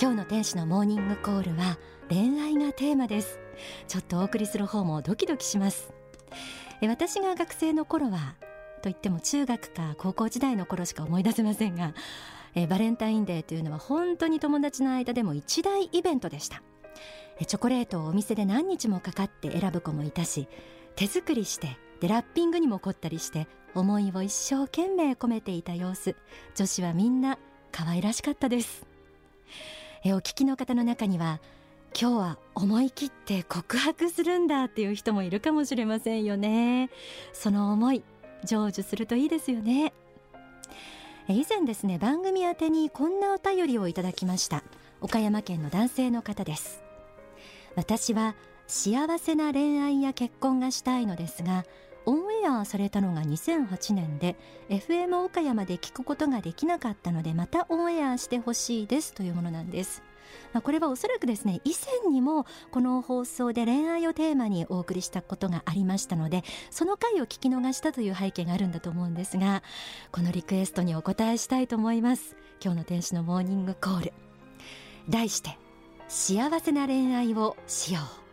今日の天使のモーニングコールは恋愛がテーマです。ちょっとお送りする方もドキドキします。私が学生の頃はといっても中学か高校時代の頃しか思い出せませんがえバレンタインデーというのは本当に友達の間でも一大イベントでした。チョコレートをお店で何日もかかって選ぶ子もいたし手作りしてでラッピングにも凝ったりして思いを一生懸命込めていた様子。女子はみんな可愛らしかったです。えお聞きの方の中には今日は思い切って告白するんだっていう人もいるかもしれませんよね。その思い成就するといいですよね。以前ですね番組宛てにこんなお便りをいただきました。岡山県の男性の方です。私は幸せな恋愛や結婚がしたいのですがオンエアされたのが2008年で FM 岡山で聞くことができなかったのでまたオンエアしてほしいですというものなんです。これはおそらくですね以前にもこの放送で恋愛をテーマにお送りしたことがありましたのでその回を聞き逃したという背景があるんだと思うんですがこのリクエストにお答えしたいと思います。今日の天使のモーニングコール。題して幸せな恋愛をしよう。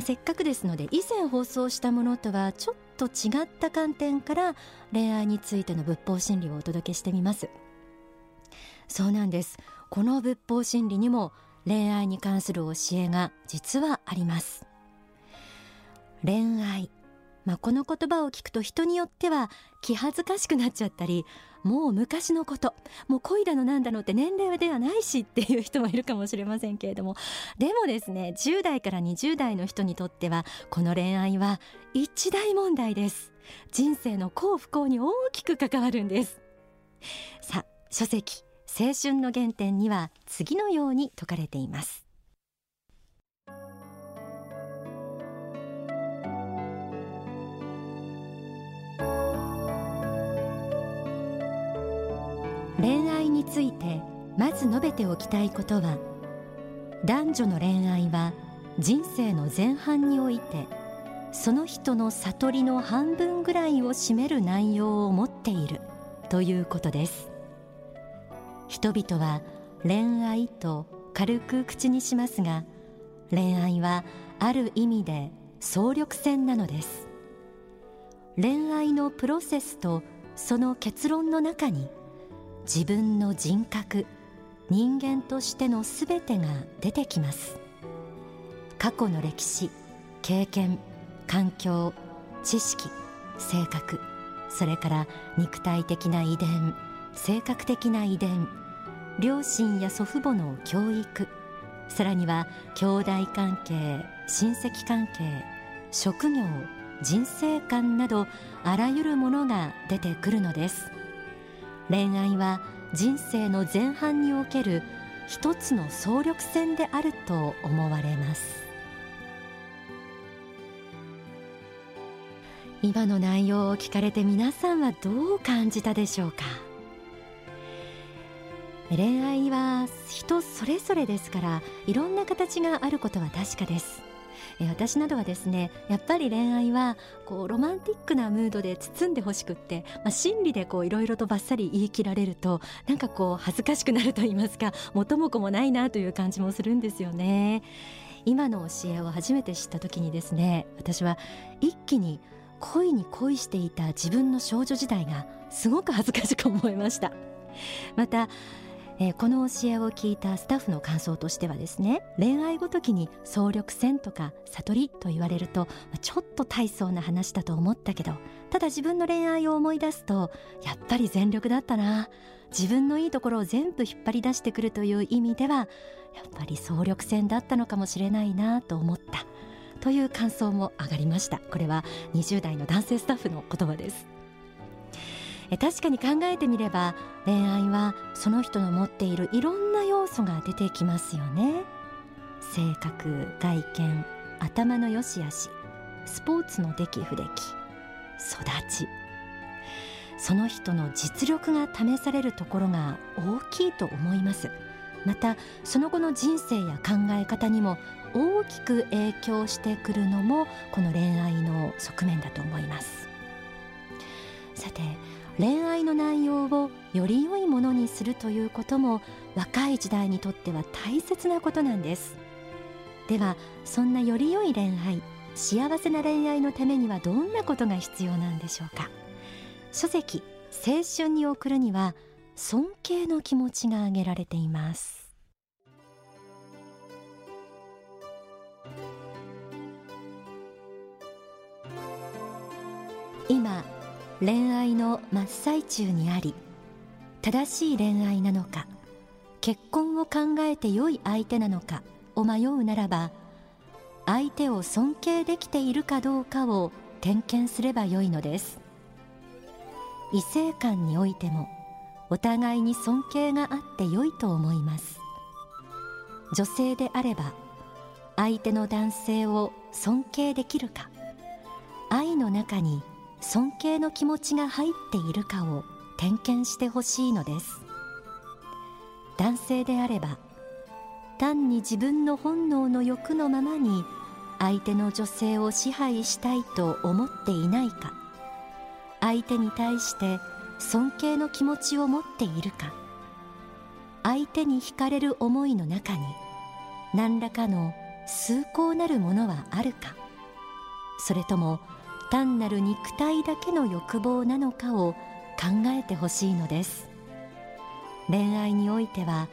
せっかくですので以前放送したものとはちょっと違った観点から恋愛についての仏法真理をお届けしてみます。そうなんです。この仏法真理にも恋愛に関する教えが実はあります。恋愛。まあ、この言葉を聞くと人によっては気恥ずかしくなっちゃったりもう昔のこともう恋だのなんだのって年齢ではないしっていう人もいるかもしれませんけれども。でもですね10代から20代の人にとってはこの恋愛は一大問題です。人生の幸不幸に大きく関わるんです。さあ書籍青春の原点には次のように説かれています。についてまず述べておきたいことは男女の恋愛は人生の前半においてその人の悟りの半分ぐらいを占める内容を持っているということです。人々は恋愛と軽く口にしますが恋愛はある意味で総力戦なのです。恋愛のプロセスとその結論の中に自分の人格人間としてのすべてが出てきます。過去の歴史経験環境知識性格それから肉体的な遺伝性格的な遺伝両親や祖父母の教育さらには兄弟関係親戚関係職業人生観などあらゆるものが出てくるのです。恋愛は人生の前半における一つの総力戦であると思われます。今の内容を聞かれて皆さんはどう感じたでしょうか？恋愛は人それぞれですからいろんな形があることは確かです。私などはですねやっぱり恋愛はこうロマンティックなムードで包んでほしくって、まあ、心理でいろいろとばっさり言い切られるとなんかこう恥ずかしくなると言いますか元も子もないなという感じもするんですよね。今の教えを初めて知った時にですね私は一気に恋に恋していた自分の少女時代がすごく恥ずかしく思いました。またえー、この教えを聞いたスタッフの感想としてはですね恋愛ごときに総力戦とか悟りと言われるとちょっと大層な話だと思ったけどただ自分の恋愛を思い出すとやっぱり全力だったな。自分のいいところを全部引っ張り出してくるという意味ではやっぱり総力戦だったのかもしれないなと思った。という感想も上がりました。これは20代の男性スタッフの言葉です。確かに考えてみれば恋愛はその人の持っているいろんな要素が出てきますよね。性格外見頭の良し悪しスポーツの出来不出来育ち。その人の実力が試されるところが大きいと思います。またその後の人生や考え方にも大きく影響してくるのもこの恋愛の側面だと思います。さて恋愛の内容をより良いものにするということも若い時代にとっては大切なことなんです。ではそんなより良い恋愛幸せな恋愛のためにはどんなことが必要なんでしょうか。書籍青春に送るには尊敬の気持ちが挙げられています。今恋愛の真っ最中にあり正しい恋愛なのか結婚を考えて良い相手なのかを迷うならば相手を尊敬できているかどうかを点検すればよいのです。異性間においてもお互いに尊敬があって良いと思います。女性であれば相手の男性を尊敬できるか愛の中に尊敬の気持ちが入っているかを点検してほしいのです。男性であれば単に自分の本能の欲のままに相手の女性を支配したいと思っていないか相手に対して尊敬の気持ちを持っているか相手に惹かれる思いの中に何らかの崇高なるものはあるかそれとも単なる肉体だけの欲望なのかを考えてほしいのです。恋愛においては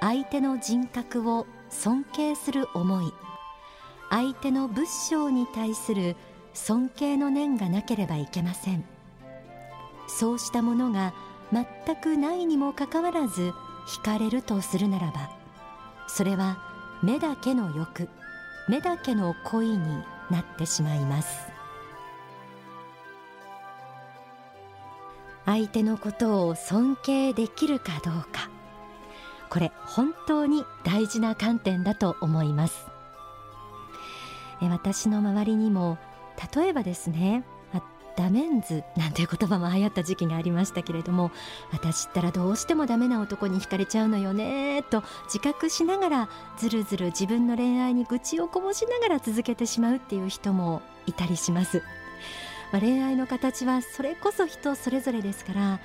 相手の人格を尊敬する思い相手の仏性に対する尊敬の念がなければいけません。そうしたものが全くないにもかかわらず惹かれるとするならばそれは目だけの欲目だけの恋になってしまいます。相手のことを尊敬できるかどうか。これ本当に大事な観点だと思います。私の周りにも例えばですねダメンズなんて言葉も流行った時期がありましたけれども私ったらどうしてもダメな男に惹かれちゃうのよねと自覚しながらずるずる自分の恋愛に愚痴をこぼしながら続けてしまうっていう人もいたりします、まあ、恋愛の形はそれこそ人それぞれですから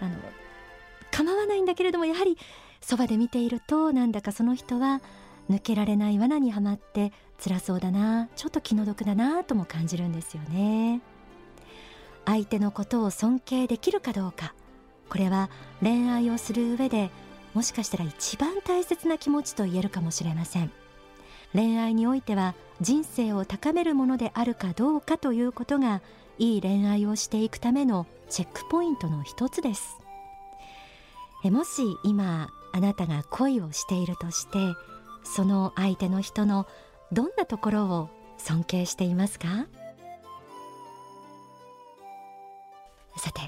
あの構わないんだけれどもやはりそばで見ているとなんだかその人は抜けられない罠にはまって辛そうだなちょっと気の毒だなとも感じるんですよね。相手のことを尊敬できるかどうかこれは恋愛をする上でもしかしたら一番大切な気持ちと言えるかもしれません。恋愛においては人生を高めるものであるかどうかということがいい恋愛をしていくためのチェックポイントの一つです。えもし今あなたが恋をしているとしてその相手の人のどんなところを尊敬していますか？さて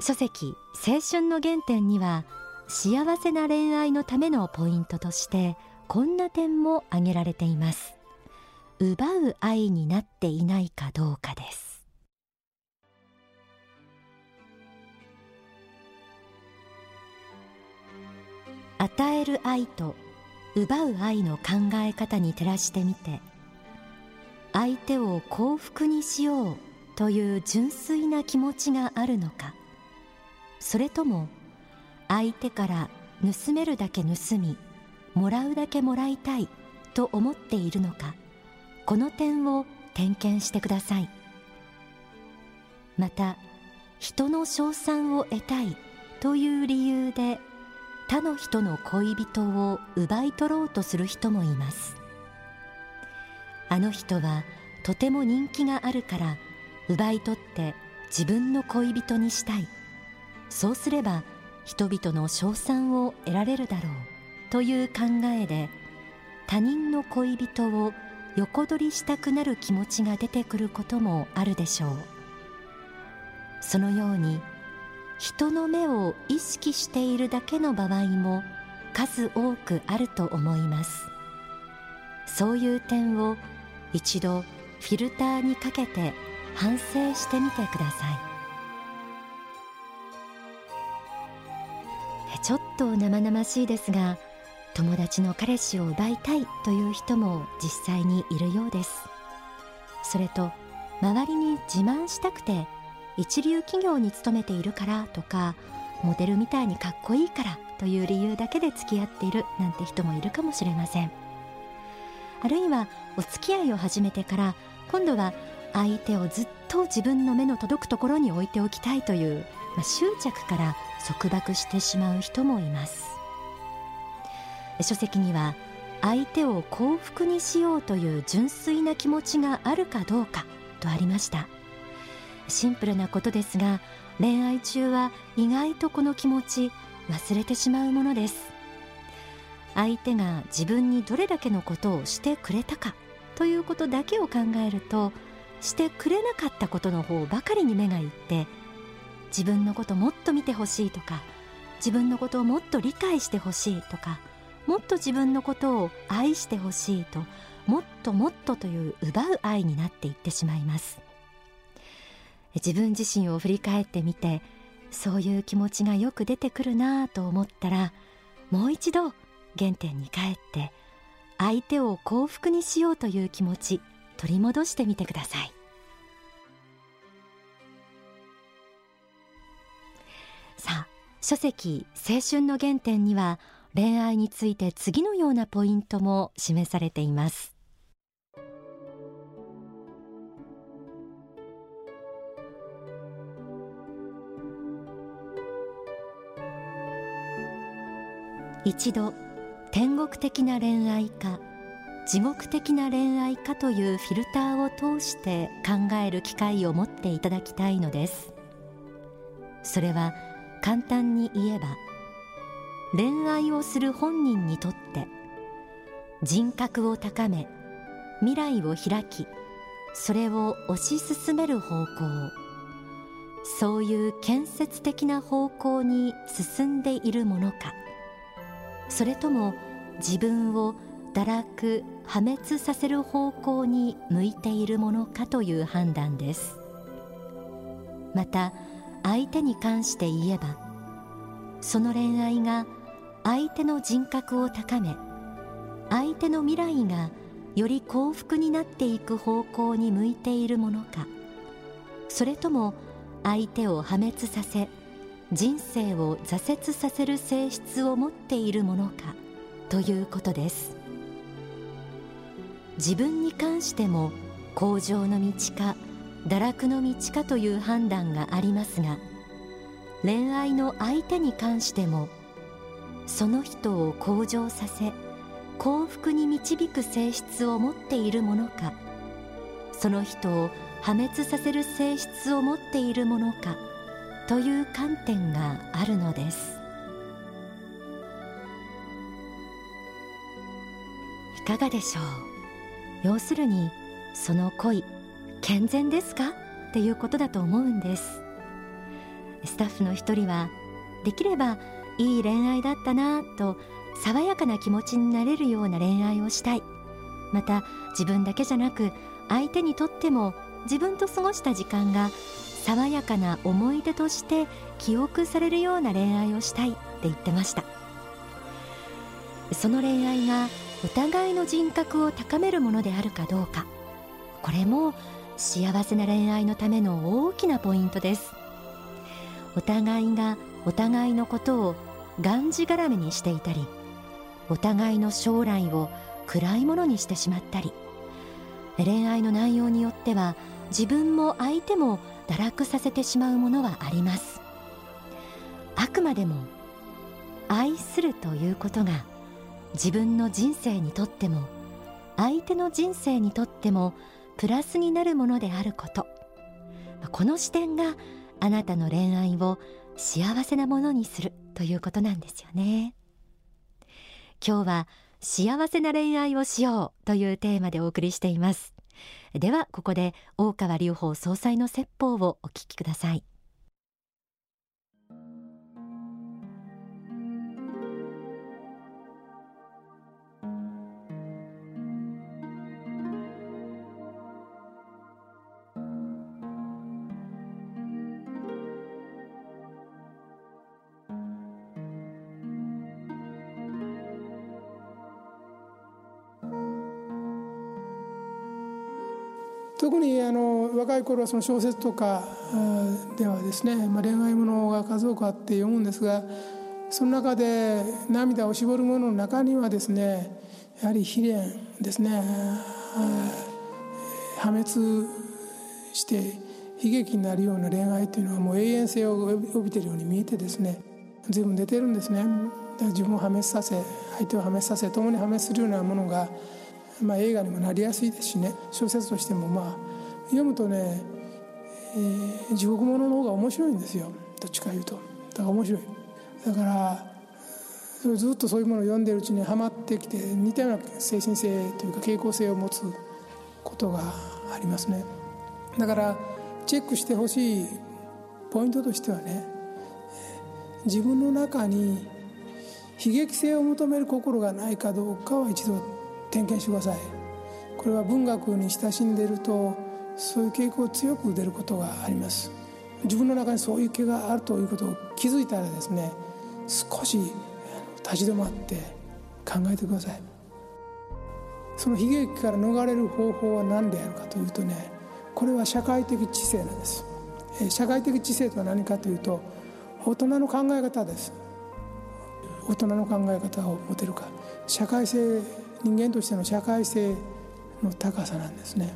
書籍青春の原点には幸せな恋愛のためのポイントとしてこんな点も挙げられています。奪う愛になっていないかどうかです。与える愛と奪う愛の考え方に照らしてみて相手を幸福にしようという純粋な気持ちがあるのかそれとも相手から盗めるだけ盗みもらうだけもらいたいと思っているのかこの点を点検してください。また人の称賛を得たいという理由で他の人の恋人を奪い取ろうとする人もいます。あの人はとても人気があるから奪い取って自分の恋人にしたい。そうすれば人々の称賛を得られるだろうという考えで他人の恋人を横取りしたくなる気持ちが出てくることもあるでしょう。そのように人の目を意識しているだけの場合も数多くあると思います。そういう点を一度フィルターにかけて反省してみてください。ちょっと生々しいですが友達の彼氏を奪いたいという人も実際にいるようです。それと周りに自慢したくて一流企業に勤めているからとかモデルみたいにかっこいいからという理由だけで付き合っているなんて人もいるかもしれません。あるいはお付き合いを始めてから今度は相手をずっと自分の目の届くところに置いておきたいという、まあ、執着から束縛してしまう人もいます。書籍には相手を幸福にしようという純粋な気持ちがあるかどうかとありました。シンプルなことですが恋愛中は意外とこの気持ち忘れてしまうものです。相手が自分にどれだけのことをしてくれたかということだけを考えるとしてくれなかったことの方ばかりに目がいって自分のこともっと見てほしいとか自分のことをもっと理解してほしいとかもっと自分のことを愛してほしいともっともっとという奪う愛になっていってしまいます。自分自身を振り返ってみてそういう気持ちがよく出てくるなぁと思ったらもう一度原点に帰って相手を幸福にしようという気持ち取り戻してみてください。さあ書籍青春の原点には恋愛について次のようなポイントも示されています。一度天国的な恋愛か地獄的な恋愛かというフィルターを通して考える機会を持っていただきたいのです。それは簡単に言えば恋愛をする本人にとって人格を高め未来を開きそれを推し進める方向そういう建設的な方向に進んでいるものか。それとも自分を堕落破滅させる方向に向いているものかという判断です。また相手に関して言えばその恋愛が相手の人格を高め相手の未来がより幸福になっていく方向に向いているものかそれとも相手を破滅させ人生を挫折させる性質を持っているものかということです。自分に関しても向上の道か堕落の道かという判断がありますが恋愛の相手に関してもその人を向上させ幸福に導く性質を持っているものかその人を破滅させる性質を持っているものかという観点があるのです。いかがでしょう？要するにその恋健全ですか？っていうことだと思うんです。スタッフの一人はできればいい恋愛だったなと爽やかな気持ちになれるような恋愛をしたい。また自分だけじゃなく相手にとっても自分と過ごした時間が爽やかな思い出として記憶されるような恋愛をしたいって言ってました。その恋愛がお互いの人格を高めるものであるかどうかこれも幸せな恋愛のための大きなポイントです。お互いがお互いのことをがんじがらめにしていたりお互いの将来を暗いものにしてしまったり恋愛の内容によっては自分も相手も堕落させてしまうものはあります。あくまでも愛するということが自分の人生にとっても相手の人生にとってもプラスになるものであること。この視点があなたの恋愛を幸せなものにするということなんですよね。今日は幸せな恋愛をしようというテーマでお送りしています。ではここで大川隆法総裁の説法をお聞きください。特にあの若い頃はその小説とかではですね、まあ、恋愛ものが数多くあって読むんですがその中で涙を絞るものの中にはですねやはり悲恋ですね破滅して悲劇になるような恋愛というのはもう永遠性を帯びているように見えてですね随分出てるんですね。自分を破滅させ相手を破滅させ共に破滅するようなものが、まあ、映画にもなりやすいですしね。小説としてもまあ読むとね、えー、地獄ものの方が面白いんですよ。どっちかいうと。だから面白い。だからずっとそういうものを読んでるうちにはまってきて似たような精神性というか傾向性を持つことがありますね。だからチェックしてほしいポイントとしてはね自分の中に悲劇性を求める心がないかどうかは一度点検してください。これは文学に親しんでいるとそういう傾向強く出ることがあります。自分の中にそういう気があるということを気づいたらですね少し立ち止まって考えてください。その悲劇から逃れる方法は何であるかというとねこれは社会的知性なんです。社会的知性とは何かというと大人の考え方です。大人の考え方を持てるか。社会性人間としての社会性の高さなんですね。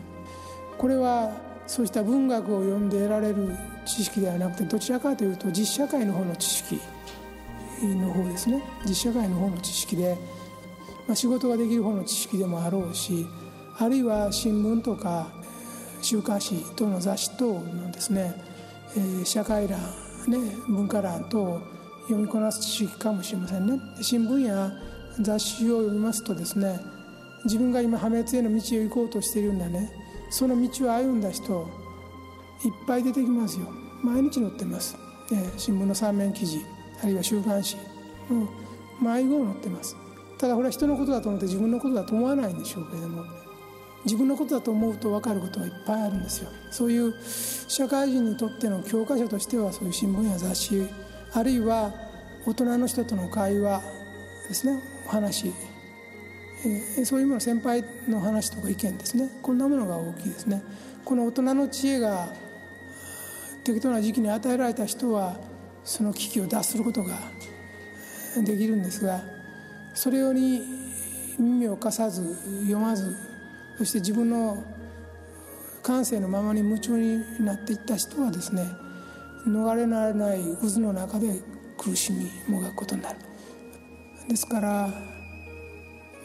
これはそうした文学を読んで得られる知識ではなくてどちらかというと実社会の方の知識の方ですね。実社会の方の知識で、まあ、仕事ができる方の知識でもあろうしあるいは新聞とか週刊誌等の雑誌等のですね、えー、社会欄、ね、文化欄等を読みこなす知識かもしれませんね。新聞や雑誌を読みますとですね自分が今破滅への道を行こうとしているんだね。その道を歩んだ人いっぱい出てきますよ。毎日載ってます、えー、新聞の三面記事あるいは週刊誌。の迷子を載ってます。ただこれは人のことだと思って自分のことだと思わないんでしょうけれども自分のことだと思うと分かることがいっぱいあるんですよ。そういう社会人にとっての教科書としてはそういう新聞や雑誌あるいは大人の人との会話ですね。お話、そういうもの先輩の話とか意見ですね。こんなものが大きいですね。この大人の知恵が適当な時期に与えられた人はその危機を脱することができるんですがそれより耳を貸さず読まずそして自分の感性のままに夢中になっていった人はですね逃れられない渦の中で苦しみもがくことになる。ですから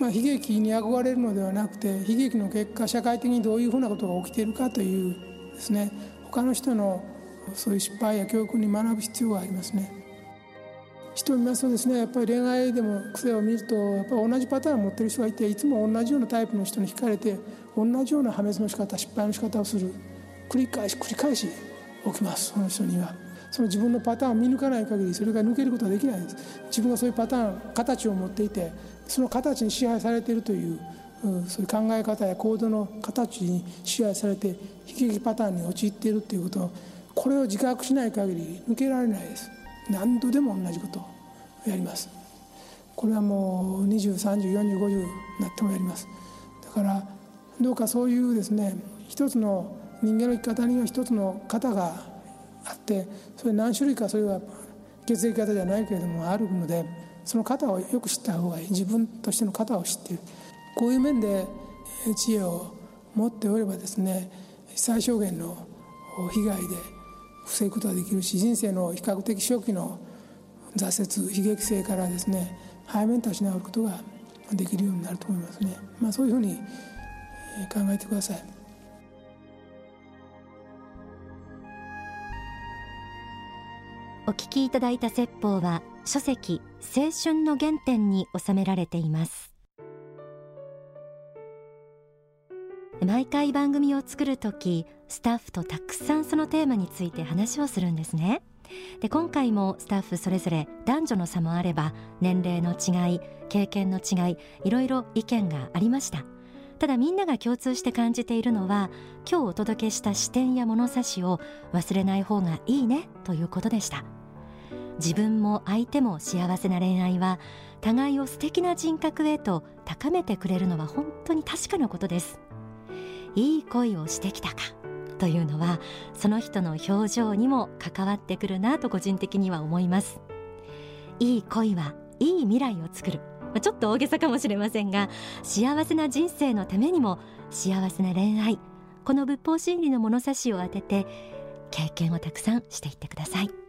まあ、悲劇に憧れるのではなくて悲劇の結果社会的にどういうふうなことが起きているかというですね他の人のそういう失敗や教訓に学ぶ必要がありますね。人を見ますとですねやっぱり恋愛でも癖を見るとやっぱ同じパターンを持ってる人がいていつも同じようなタイプの人に惹かれて同じような破滅の仕方失敗の仕方をする。繰り返し繰り返し起きますその人には。その自分のパターンを見抜かない限りそれが抜けることはできないです。自分がそういうパターン形を持っていてその形に支配されているというそういう考え方や行動の形に支配されて悲劇パターンに陥っているということこれを自覚しない限り抜けられないです。何度でも同じことをやります。これはもう20304050になってもやります。だからどうかそういうですね一つの人間の生き方には一つの型があってそれ何種類かそれは血液型じゃないけれどもあるのでその型をよく知った方がいい。自分としての型を知っている。こういう面で知恵を持っておればですね最小限の被害で防ぐことができるし人生の比較的初期の挫折悲劇性からですね早めに立ち直ることができるようになると思いますね、まあ、そういうふうに考えてください。お聞きいただいた説法は書籍青春の原点に収められています。毎回番組を作る時スタッフとたくさんそのテーマについて話をするんですね。で今回もスタッフそれぞれ男女の差もあれば年齢の違い経験の違いいろいろ意見がありました。ただみんなが共通して感じているのは今日お届けした視点や物差しを忘れない方がいいねということでした。自分も相手も幸せな恋愛は互いを素敵な人格へと高めてくれるのは本当に確かなことです。いい恋をしてきたかというのはその人の表情にも関わってくるなと個人的には思います。いい恋はいい未来を作る。まあちょっと大げさかもしれませんが幸せな人生のためにも幸せな恋愛この仏法真理の物差しを当てて経験をたくさんしていってください。